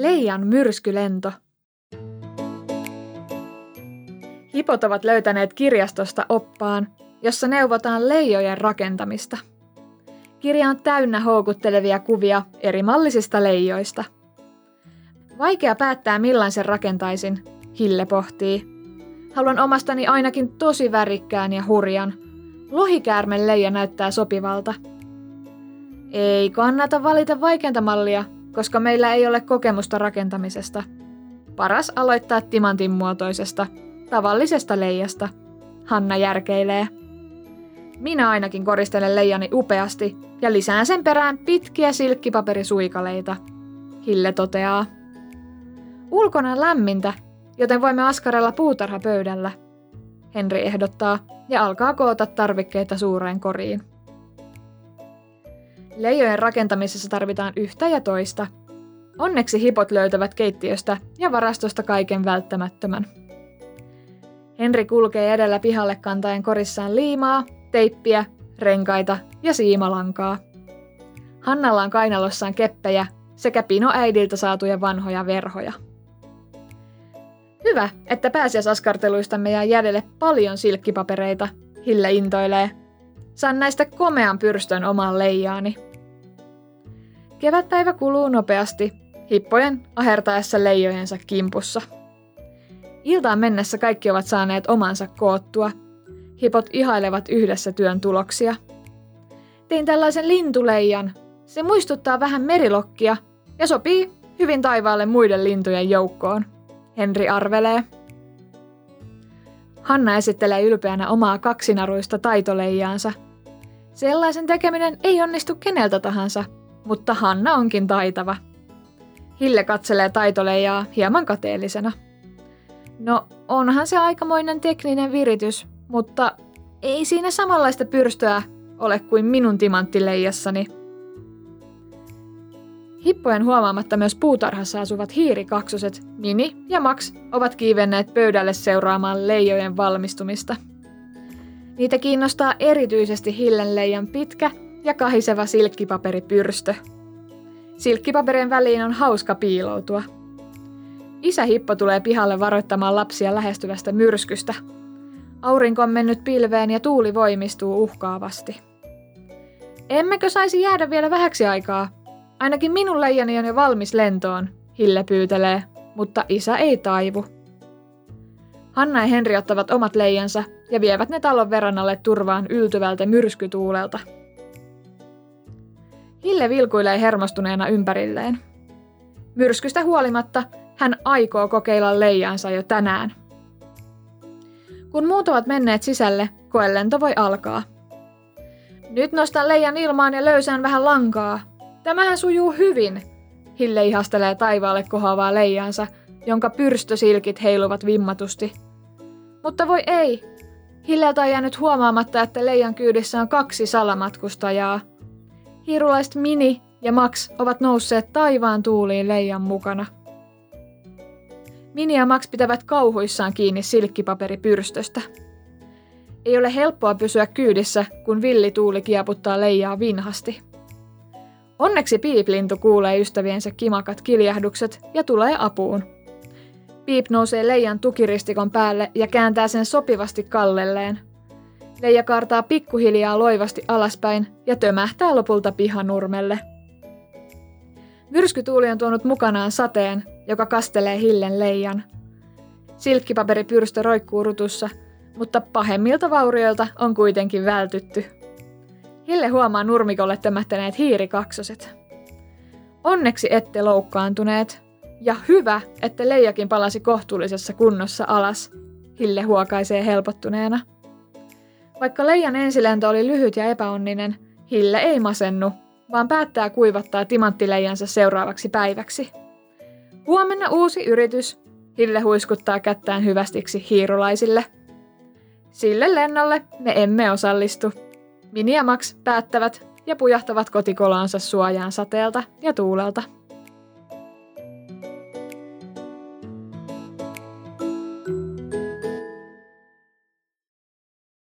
Leijan myrskylento. Hipot ovat löytäneet kirjastosta oppaan, jossa neuvotaan leijojen rakentamista. Kirja on täynnä houkuttelevia kuvia eri mallisista leijoista. Vaikea päättää millaisen rakentaisin, Hille pohtii. Haluan omastani ainakin tosi värikkään ja hurjan. Lohikäärmen leija näyttää sopivalta. Ei kannata valita vaikeinta mallia, koska meillä ei ole kokemusta rakentamisesta. Paras aloittaa timantin muotoisesta, tavallisesta leijasta. Hanna järkeilee. Minä ainakin koristelen leijani upeasti ja lisään sen perään pitkiä silkkipaperisuikaleita. Hille toteaa. Ulkona on lämmintä, joten voimme askarella puutarhapöydällä. Henri ehdottaa ja alkaa koota tarvikkeita suureen koriin. Leijojen rakentamisessa tarvitaan yhtä ja toista. Onneksi hipot löytävät keittiöstä ja varastosta kaiken välttämättömän. Henri kulkee edellä pihalle kantaen korissaan liimaa, teippiä, renkaita ja siimalankaa. Hannalla on kainalossaan keppejä sekä Pino äidiltä saatuja vanhoja verhoja. Hyvä, että pääsiäisaskarteluistamme jää jäljelle paljon silkkipapereita, Hille intoilee. Saan näistä komean pyrstön omaan leijaani. Kevätpäivä kuluu nopeasti, hippojen ahertaessa leijojensa kimpussa. Iltaan mennessä kaikki ovat saaneet omansa koottua. Hipot ihailevat yhdessä työn tuloksia. Tein tällaisen lintuleijan. Se muistuttaa vähän merilokkia ja sopii hyvin taivaalle muiden lintujen joukkoon. Henri arvelee. Hanna esittelee ylpeänä omaa kaksinaruista taitoleijaansa. Sellaisen tekeminen ei onnistu keneltä tahansa, mutta Hanna onkin taitava. Hille katselee taitoleijaa hieman kateellisena. No, onhan se aikamoinen tekninen viritys, mutta ei siinä samanlaista pyrstöä ole kuin minun timanttileijassani – Hippojen huomaamatta myös puutarhassa asuvat hiirikaksoset, Mini ja Max, ovat kiivenneet pöydälle seuraamaan leijojen valmistumista. Niitä kiinnostaa erityisesti hillenleijan pitkä ja kahiseva silkkipaperipyrstö. Silkkipaperien väliin on hauska piiloutua. Isä Hippo tulee pihalle varoittamaan lapsia lähestyvästä myrskystä. Aurinko on mennyt pilveen ja tuuli voimistuu uhkaavasti. Emmekö saisi jäädä vielä vähäksi aikaa, Ainakin minun leijani on jo valmis lentoon, Hille pyytelee, mutta isä ei taivu. Hanna ja Henri ottavat omat leijansa ja vievät ne talon verannalle turvaan yltyvältä myrskytuulelta. Hille vilkuilee hermostuneena ympärilleen. Myrskystä huolimatta hän aikoo kokeilla leijansa jo tänään. Kun muut ovat menneet sisälle, koelento voi alkaa. Nyt nostan leijan ilmaan ja löysään vähän lankaa, Tämähän sujuu hyvin, Hille ihastelee taivaalle kohoavaa leijansa, jonka pyrstösilkit heiluvat vimmatusti. Mutta voi ei. Hilleltä on jäänyt huomaamatta, että leijan kyydissä on kaksi salamatkustajaa. Hiirulaiset Mini ja Max ovat nousseet taivaan tuuliin leijan mukana. Mini ja Max pitävät kauhuissaan kiinni silkkipaperipyrstöstä. Ei ole helppoa pysyä kyydissä, kun villi tuuli kieputtaa leijaa vinhasti. Onneksi piiplintu kuulee ystäviensä kimakat kiljahdukset ja tulee apuun. Piip nousee Leijan tukiristikon päälle ja kääntää sen sopivasti kallelleen. Leija kaartaa pikkuhiljaa loivasti alaspäin ja tömähtää lopulta pihanurmelle. Myrskytuuli on tuonut mukanaan sateen, joka kastelee Hillen leijan. Silkkipaperipyrstö roikkuu rutussa, mutta pahemmilta vaurioilta on kuitenkin vältytty. Hille huomaa nurmikolle tömähtäneet hiirikaksoset. Onneksi ette loukkaantuneet. Ja hyvä, että Leijakin palasi kohtuullisessa kunnossa alas. Hille huokaisee helpottuneena. Vaikka Leijan ensilento oli lyhyt ja epäonninen, Hille ei masennu, vaan päättää kuivattaa timanttileijansa seuraavaksi päiväksi. Huomenna uusi yritys. Hille huiskuttaa kättään hyvästiksi hiirulaisille. Sille lennolle me emme osallistu. Mini ja Max päättävät ja pujahtavat kotikolaansa suojaan sateelta ja tuulelta.